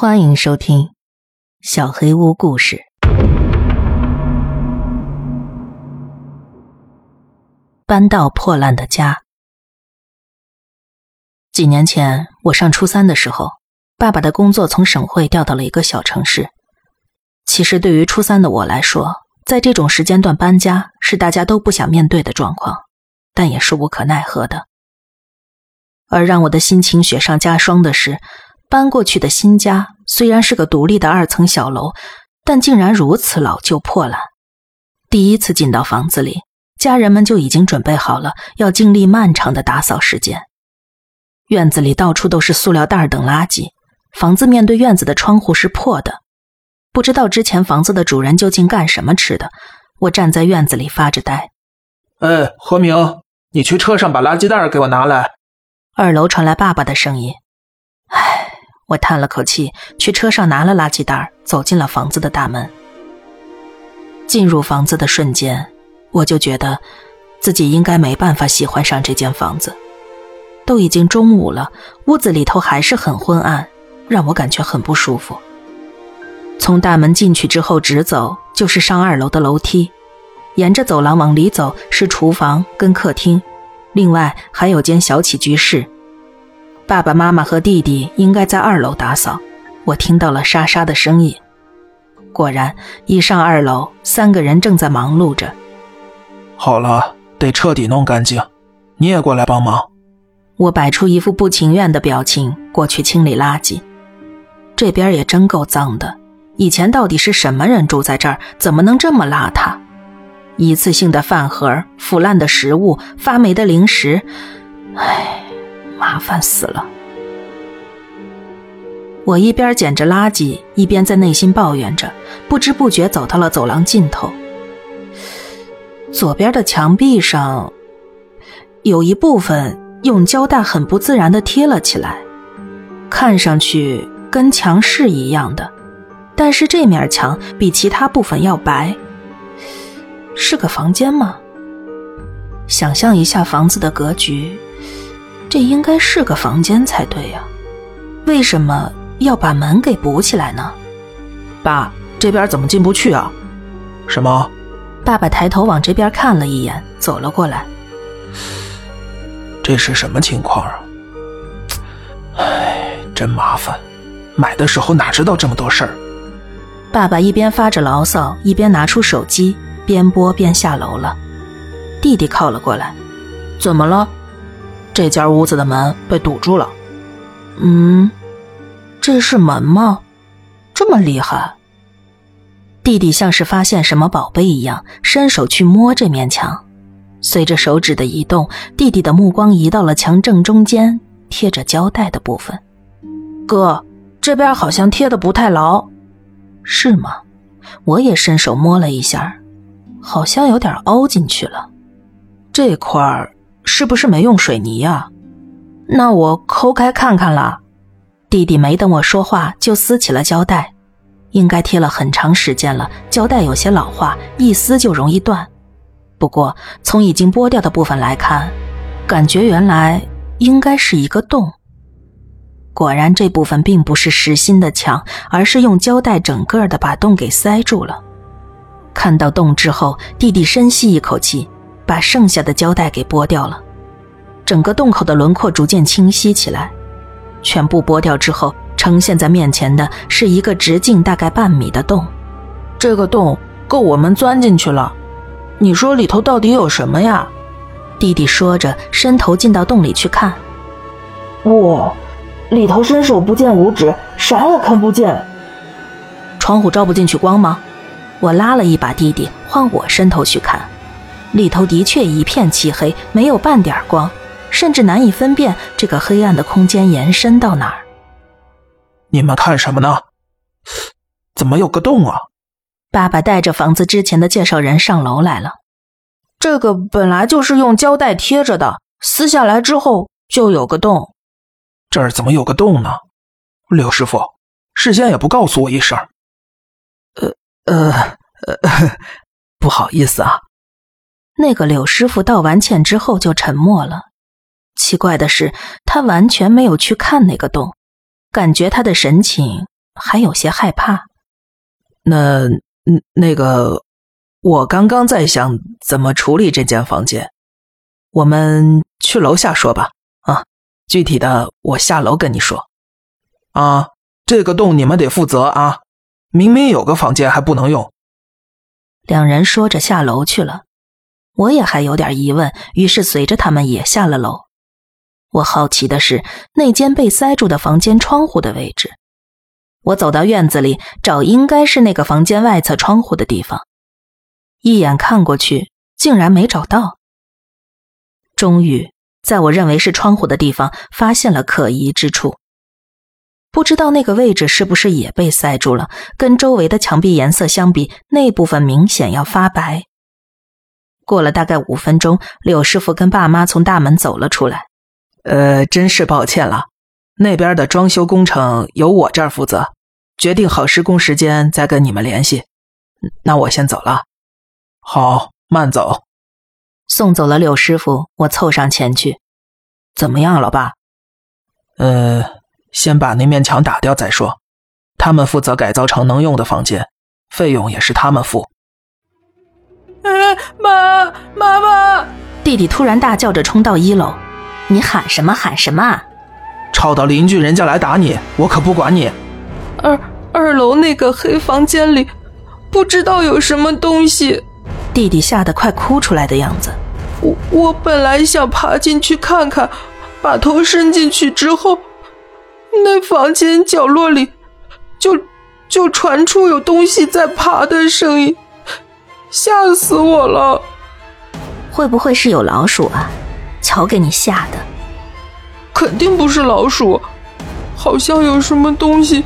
欢迎收听《小黑屋故事》。搬到破烂的家。几年前，我上初三的时候，爸爸的工作从省会调到了一个小城市。其实，对于初三的我来说，在这种时间段搬家是大家都不想面对的状况，但也是无可奈何的。而让我的心情雪上加霜的是。搬过去的新家虽然是个独立的二层小楼，但竟然如此老旧破烂。第一次进到房子里，家人们就已经准备好了要经历漫长的打扫时间。院子里到处都是塑料袋等垃圾，房子面对院子的窗户是破的，不知道之前房子的主人究竟干什么吃的。我站在院子里发着呆。哎，何明，你去车上把垃圾袋给我拿来。二楼传来爸爸的声音。我叹了口气，去车上拿了垃圾袋，走进了房子的大门。进入房子的瞬间，我就觉得自己应该没办法喜欢上这间房子。都已经中午了，屋子里头还是很昏暗，让我感觉很不舒服。从大门进去之后，直走就是上二楼的楼梯，沿着走廊往里走是厨房跟客厅，另外还有间小起居室。爸爸妈妈和弟弟应该在二楼打扫，我听到了沙沙的声音。果然，一上二楼，三个人正在忙碌着。好了，得彻底弄干净，你也过来帮忙。我摆出一副不情愿的表情，过去清理垃圾。这边也真够脏的，以前到底是什么人住在这儿？怎么能这么邋遢？一次性的饭盒、腐烂的食物、发霉的零食，唉。麻烦死了！我一边捡着垃圾，一边在内心抱怨着，不知不觉走到了走廊尽头。左边的墙壁上有一部分用胶带很不自然的贴了起来，看上去跟墙是一样的，但是这面墙比其他部分要白。是个房间吗？想象一下房子的格局。这应该是个房间才对呀，为什么要把门给补起来呢？爸，这边怎么进不去啊？什么？爸爸抬头往这边看了一眼，走了过来。这是什么情况啊？唉，真麻烦，买的时候哪知道这么多事儿。爸爸一边发着牢骚，一边拿出手机，边播边下楼了。弟弟靠了过来，怎么了？这间屋子的门被堵住了。嗯，这是门吗？这么厉害？弟弟像是发现什么宝贝一样，伸手去摸这面墙。随着手指的移动，弟弟的目光移到了墙正中间贴着胶带的部分。哥，这边好像贴的不太牢，是吗？我也伸手摸了一下，好像有点凹进去了。这块儿。是不是没用水泥呀？那我抠开看看了。弟弟没等我说话就撕起了胶带，应该贴了很长时间了，胶带有些老化，一撕就容易断。不过从已经剥掉的部分来看，感觉原来应该是一个洞。果然这部分并不是实心的墙，而是用胶带整个的把洞给塞住了。看到洞之后，弟弟深吸一口气。把剩下的胶带给剥掉了，整个洞口的轮廓逐渐清晰起来。全部剥掉之后，呈现在面前的是一个直径大概半米的洞。这个洞够我们钻进去了。你说里头到底有什么呀？弟弟说着，伸头进到洞里去看。哇，里头伸手不见五指，啥也看不见。窗户照不进去光吗？我拉了一把弟弟，换我伸头去看。里头的确一片漆黑，没有半点光，甚至难以分辨这个黑暗的空间延伸到哪儿。你们看什么呢？怎么有个洞啊？爸爸带着房子之前的介绍人上楼来了。这个本来就是用胶带贴着的，撕下来之后就有个洞。这儿怎么有个洞呢？刘师傅，事先也不告诉我一声。呃呃呃，不好意思啊。那个柳师傅道完歉之后就沉默了。奇怪的是，他完全没有去看那个洞，感觉他的神情还有些害怕。那嗯，那个，我刚刚在想怎么处理这间房间，我们去楼下说吧。啊，具体的我下楼跟你说。啊，这个洞你们得负责啊！明明有个房间还不能用。两人说着下楼去了，我也还有点疑问，于是随着他们也下了楼。我好奇的是那间被塞住的房间窗户的位置。我走到院子里找，应该是那个房间外侧窗户的地方。一眼看过去，竟然没找到。终于，在我认为是窗户的地方，发现了可疑之处。不知道那个位置是不是也被塞住了？跟周围的墙壁颜色相比，那部分明显要发白。过了大概五分钟，柳师傅跟爸妈从大门走了出来。呃，真是抱歉了，那边的装修工程由我这儿负责，决定好施工时间再跟你们联系。那我先走了。好，慢走。送走了柳师傅，我凑上前去。怎么样，老爸？呃。先把那面墙打掉再说，他们负责改造成能用的房间，费用也是他们付。妈，妈妈！弟弟突然大叫着冲到一楼，你喊什么喊什么啊？吵到邻居人家来打你，我可不管你。二二楼那个黑房间里，不知道有什么东西。弟弟吓得快哭出来的样子。我我本来想爬进去看看，把头伸进去之后。那房间角落里，就就传出有东西在爬的声音，吓死我了！会不会是有老鼠啊？瞧给你吓的！肯定不是老鼠，好像有什么东西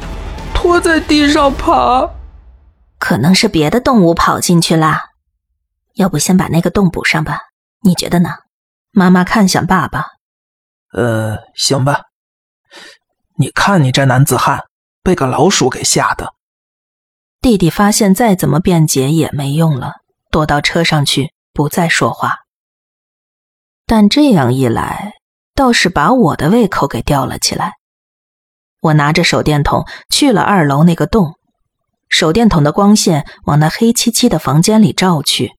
拖在地上爬。可能是别的动物跑进去啦。要不先把那个洞补上吧？你觉得呢？妈妈看向爸爸。呃，行吧。你看，你这男子汉被个老鼠给吓的。弟弟发现再怎么辩解也没用了，躲到车上去，不再说话。但这样一来，倒是把我的胃口给吊了起来。我拿着手电筒去了二楼那个洞，手电筒的光线往那黑漆漆的房间里照去，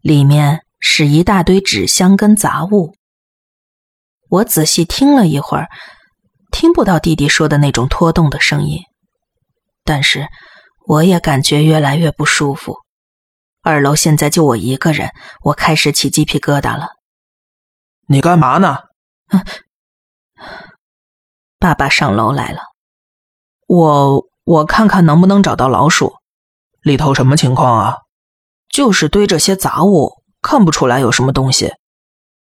里面是一大堆纸箱跟杂物。我仔细听了一会儿。听不到弟弟说的那种拖动的声音，但是我也感觉越来越不舒服。二楼现在就我一个人，我开始起鸡皮疙瘩了。你干嘛呢？爸爸上楼来了。我我看看能不能找到老鼠。里头什么情况啊？就是堆着些杂物，看不出来有什么东西。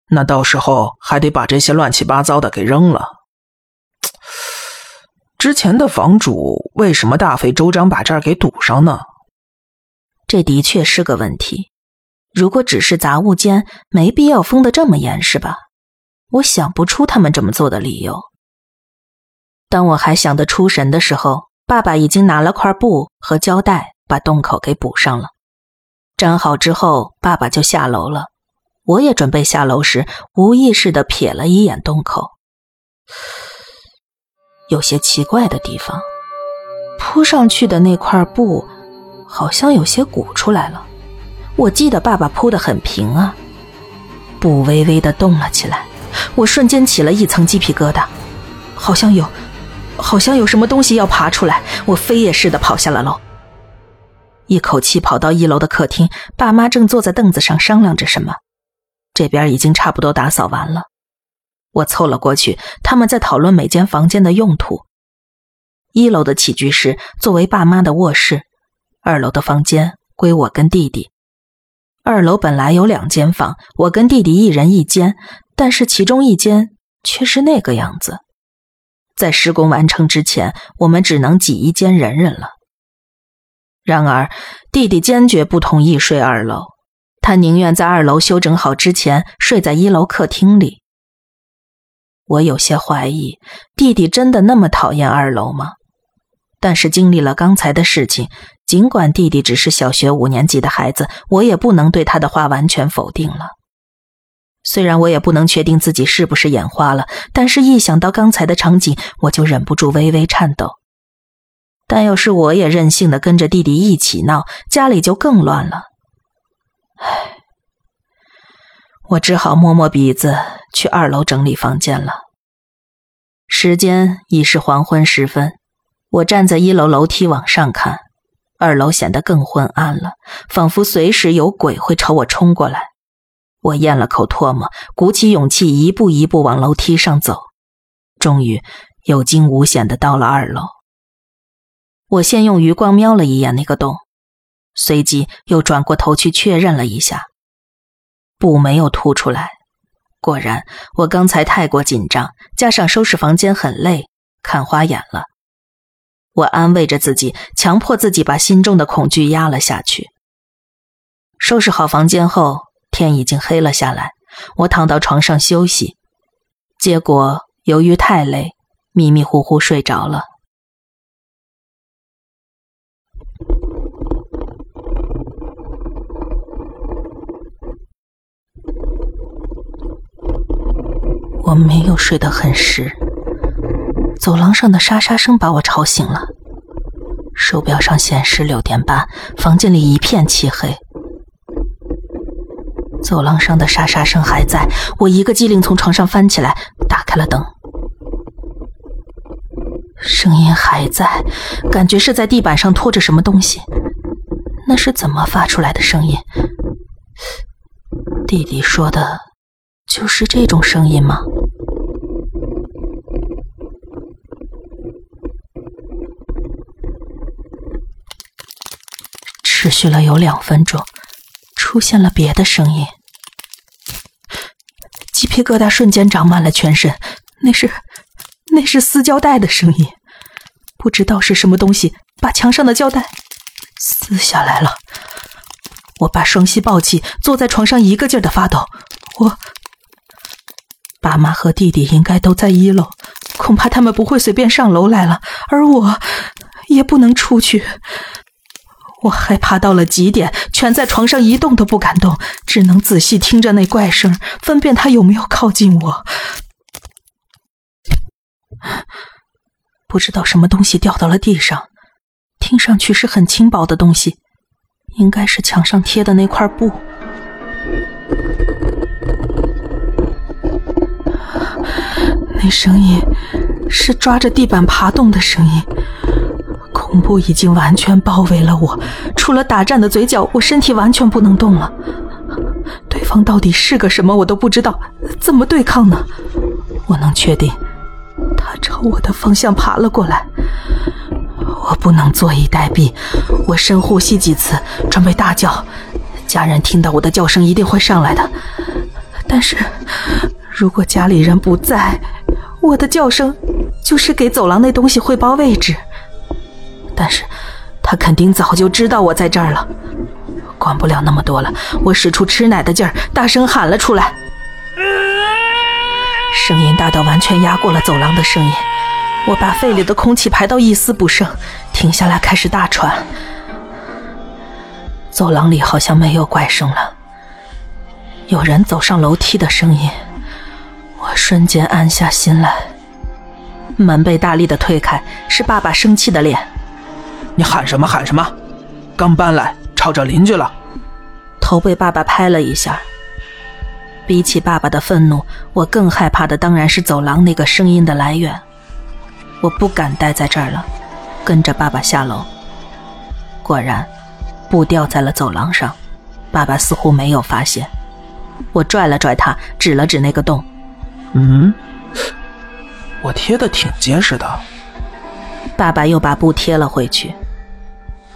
那到时候还得把这些乱七八糟的给扔了。之前的房主为什么大费周章把这儿给堵上呢？这的确是个问题。如果只是杂物间，没必要封得这么严，是吧？我想不出他们这么做的理由。当我还想得出神的时候，爸爸已经拿了块布和胶带把洞口给补上了。粘好之后，爸爸就下楼了。我也准备下楼时，无意识的瞥了一眼洞口。有些奇怪的地方，铺上去的那块布好像有些鼓出来了。我记得爸爸铺的很平啊，布微微的动了起来，我瞬间起了一层鸡皮疙瘩，好像有，好像有什么东西要爬出来。我飞也似的跑下了楼，一口气跑到一楼的客厅，爸妈正坐在凳子上商量着什么，这边已经差不多打扫完了。我凑了过去，他们在讨论每间房间的用途。一楼的起居室作为爸妈的卧室，二楼的房间归我跟弟弟。二楼本来有两间房，我跟弟弟一人一间，但是其中一间却是那个样子。在施工完成之前，我们只能挤一间忍忍了。然而，弟弟坚决不同意睡二楼，他宁愿在二楼修整好之前睡在一楼客厅里。我有些怀疑，弟弟真的那么讨厌二楼吗？但是经历了刚才的事情，尽管弟弟只是小学五年级的孩子，我也不能对他的话完全否定了。虽然我也不能确定自己是不是眼花了，但是一想到刚才的场景，我就忍不住微微颤抖。但要是我也任性的跟着弟弟一起闹，家里就更乱了。唉，我只好摸摸鼻子去二楼整理房间了。时间已是黄昏时分，我站在一楼楼梯往上看，二楼显得更昏暗了，仿佛随时有鬼会朝我冲过来。我咽了口唾沫，鼓起勇气，一步一步往楼梯上走，终于有惊无险的到了二楼。我先用余光瞄了一眼那个洞，随即又转过头去确认了一下，布没有吐出来。果然，我刚才太过紧张，加上收拾房间很累，看花眼了。我安慰着自己，强迫自己把心中的恐惧压了下去。收拾好房间后，天已经黑了下来。我躺到床上休息，结果由于太累，迷迷糊糊睡着了。我没有睡得很实，走廊上的沙沙声把我吵醒了。手表上显示六点半，房间里一片漆黑。走廊上的沙沙声还在，我一个机灵从床上翻起来，打开了灯。声音还在，感觉是在地板上拖着什么东西。那是怎么发出来的声音？弟弟说的，就是这种声音吗？持续了有两分钟，出现了别的声音，鸡皮疙瘩瞬间长满了全身。那是，那是撕胶带的声音，不知道是什么东西把墙上的胶带撕下来了。我把双膝抱起，坐在床上一个劲儿的发抖。我爸妈和弟弟应该都在一楼，恐怕他们不会随便上楼来了，而我也不能出去。我害怕到了极点，蜷在床上一动都不敢动，只能仔细听着那怪声，分辨他有没有靠近我。不知道什么东西掉到了地上，听上去是很轻薄的东西，应该是墙上贴的那块布。那声音是抓着地板爬动的声音。恐怖已经完全包围了我，除了打颤的嘴角，我身体完全不能动了。对方到底是个什么，我都不知道，怎么对抗呢？我能确定，他朝我的方向爬了过来。我不能坐以待毙，我深呼吸几次，准备大叫。家人听到我的叫声一定会上来的。但是，如果家里人不在，我的叫声就是给走廊那东西汇报位置。但是，他肯定早就知道我在这儿了。管不了那么多了，我使出吃奶的劲儿，大声喊了出来。声音大到完全压过了走廊的声音，我把肺里的空气排到一丝不剩，停下来开始大喘。走廊里好像没有怪声了，有人走上楼梯的声音。我瞬间安下心来。门被大力的推开，是爸爸生气的脸。你喊什么喊什么？刚搬来，吵着邻居了。头被爸爸拍了一下。比起爸爸的愤怒，我更害怕的当然是走廊那个声音的来源。我不敢待在这儿了，跟着爸爸下楼。果然，布掉在了走廊上，爸爸似乎没有发现。我拽了拽他，指了指那个洞。嗯，我贴的挺结实的。爸爸又把布贴了回去。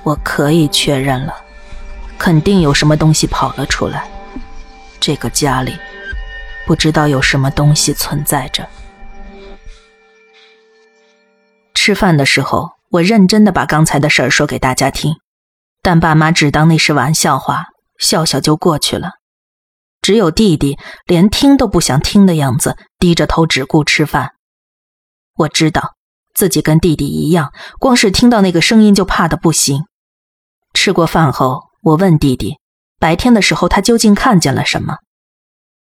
我可以确认了，肯定有什么东西跑了出来。这个家里，不知道有什么东西存在着。吃饭的时候，我认真的把刚才的事儿说给大家听，但爸妈只当那是玩笑话，笑笑就过去了。只有弟弟连听都不想听的样子，低着头只顾吃饭。我知道自己跟弟弟一样，光是听到那个声音就怕的不行。吃过饭后，我问弟弟：“白天的时候他究竟看见了什么？”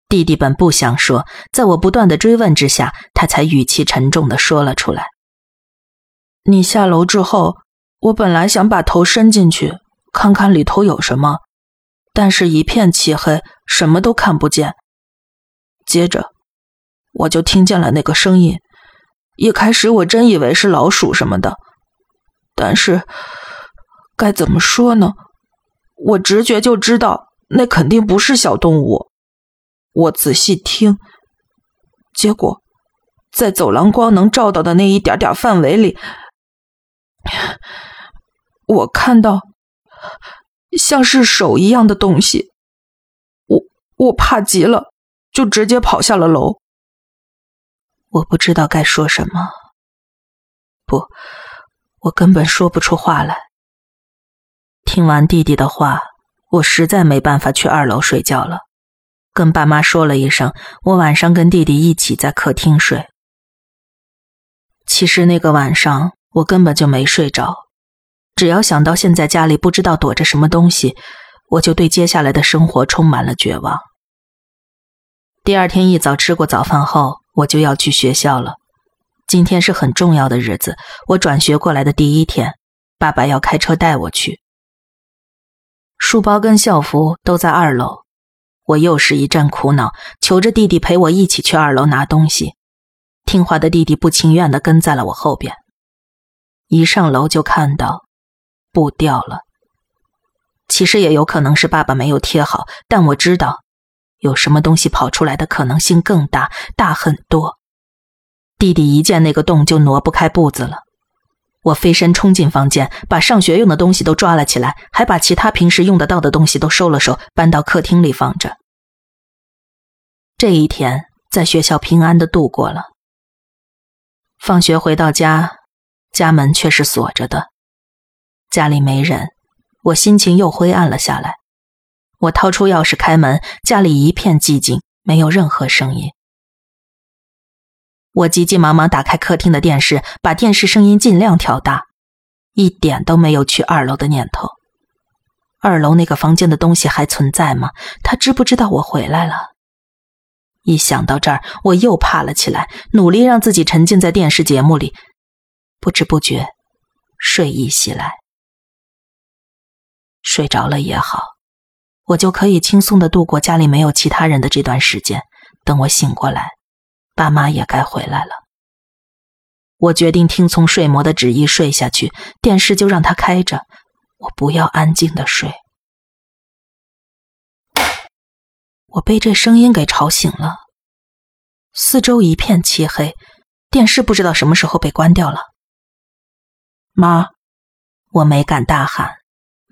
弟弟本不想说，在我不断的追问之下，他才语气沉重的说了出来：“你下楼之后，我本来想把头伸进去看看里头有什么，但是一片漆黑，什么都看不见。接着，我就听见了那个声音。一开始我真以为是老鼠什么的，但是该怎么说呢？我直觉就知道那肯定不是小动物。我仔细听，结果在走廊光能照到的那一点点范围里，我看到像是手一样的东西。我我怕极了。就直接跑下了楼。我不知道该说什么，不，我根本说不出话来。听完弟弟的话，我实在没办法去二楼睡觉了，跟爸妈说了一声，我晚上跟弟弟一起在客厅睡。其实那个晚上我根本就没睡着，只要想到现在家里不知道躲着什么东西，我就对接下来的生活充满了绝望。第二天一早吃过早饭后，我就要去学校了。今天是很重要的日子，我转学过来的第一天，爸爸要开车带我去。书包跟校服都在二楼，我又是一阵苦恼，求着弟弟陪我一起去二楼拿东西。听话的弟弟不情愿地跟在了我后边。一上楼就看到布掉了，其实也有可能是爸爸没有贴好，但我知道。有什么东西跑出来的可能性更大，大很多。弟弟一见那个洞就挪不开步子了。我飞身冲进房间，把上学用的东西都抓了起来，还把其他平时用得到的东西都收了收，搬到客厅里放着。这一天在学校平安的度过了。放学回到家，家门却是锁着的，家里没人，我心情又灰暗了下来。我掏出钥匙开门，家里一片寂静，没有任何声音。我急急忙忙打开客厅的电视，把电视声音尽量调大，一点都没有去二楼的念头。二楼那个房间的东西还存在吗？他知不知道我回来了？一想到这儿，我又怕了起来，努力让自己沉浸在电视节目里，不知不觉，睡意袭来。睡着了也好。我就可以轻松的度过家里没有其他人的这段时间。等我醒过来，爸妈也该回来了。我决定听从睡魔的旨意睡下去，电视就让它开着，我不要安静的睡。我被这声音给吵醒了，四周一片漆黑，电视不知道什么时候被关掉了。妈，我没敢大喊。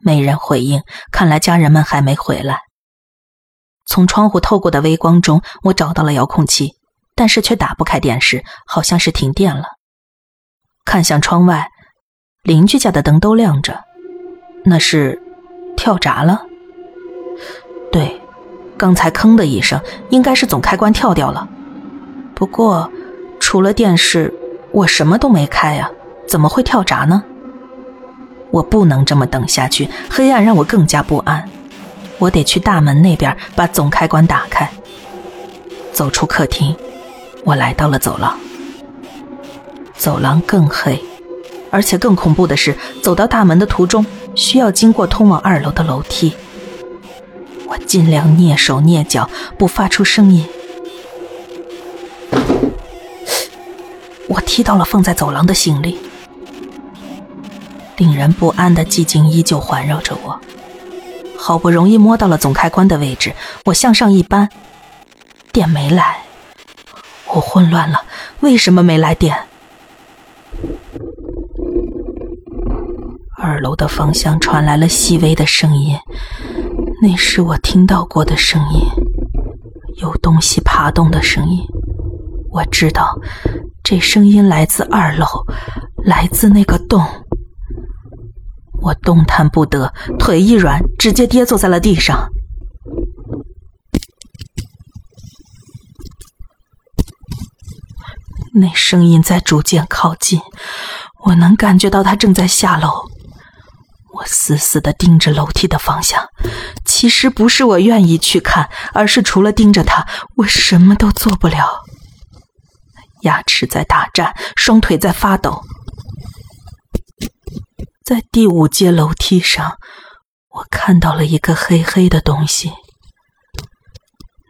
没人回应，看来家人们还没回来。从窗户透过的微光中，我找到了遥控器，但是却打不开电视，好像是停电了。看向窗外，邻居家的灯都亮着，那是跳闸了。对，刚才吭的一声，应该是总开关跳掉了。不过，除了电视，我什么都没开呀，怎么会跳闸呢？我不能这么等下去，黑暗让我更加不安。我得去大门那边把总开关打开。走出客厅，我来到了走廊。走廊更黑，而且更恐怖的是，走到大门的途中需要经过通往二楼的楼梯。我尽量蹑手蹑脚，不发出声音。我踢到了放在走廊的行李。令人不安的寂静依旧环绕着我。好不容易摸到了总开关的位置，我向上一扳，电没来。我混乱了，为什么没来电？二楼的方向传来了细微的声音，那是我听到过的声音，有东西爬动的声音。我知道，这声音来自二楼，来自那个洞。我动弹不得，腿一软，直接跌坐在了地上。那声音在逐渐靠近，我能感觉到他正在下楼。我死死的盯着楼梯的方向，其实不是我愿意去看，而是除了盯着他，我什么都做不了。牙齿在打颤，双腿在发抖。在第五阶楼梯上，我看到了一个黑黑的东西。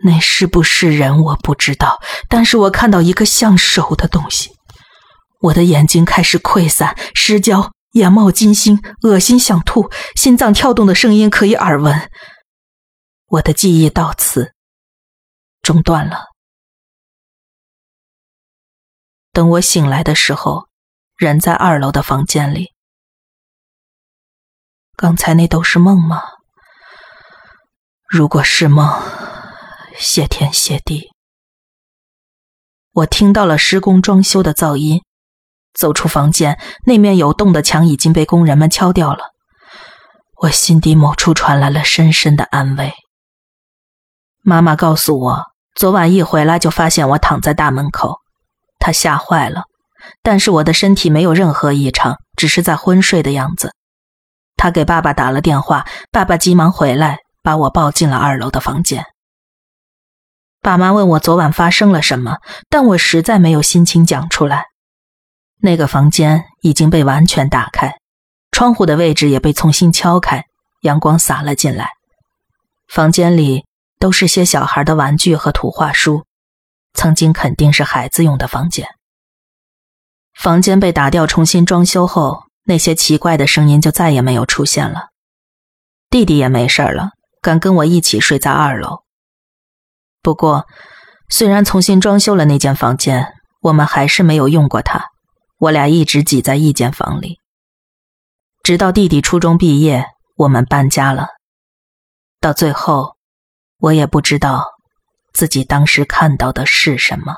那是不是人我不知道，但是我看到一个像手的东西。我的眼睛开始溃散、失焦，眼冒金星，恶心想吐，心脏跳动的声音可以耳闻。我的记忆到此中断了。等我醒来的时候，人在二楼的房间里。刚才那都是梦吗？如果是梦，谢天谢地。我听到了施工装修的噪音，走出房间，那面有洞的墙已经被工人们敲掉了。我心底某处传来了深深的安慰。妈妈告诉我，昨晚一回来就发现我躺在大门口，她吓坏了。但是我的身体没有任何异常，只是在昏睡的样子。他给爸爸打了电话，爸爸急忙回来，把我抱进了二楼的房间。爸妈问我昨晚发生了什么，但我实在没有心情讲出来。那个房间已经被完全打开，窗户的位置也被重新敲开，阳光洒了进来。房间里都是些小孩的玩具和图画书，曾经肯定是孩子用的房间。房间被打掉，重新装修后。那些奇怪的声音就再也没有出现了。弟弟也没事了，敢跟我一起睡在二楼。不过，虽然重新装修了那间房间，我们还是没有用过它。我俩一直挤在一间房里，直到弟弟初中毕业，我们搬家了。到最后，我也不知道自己当时看到的是什么。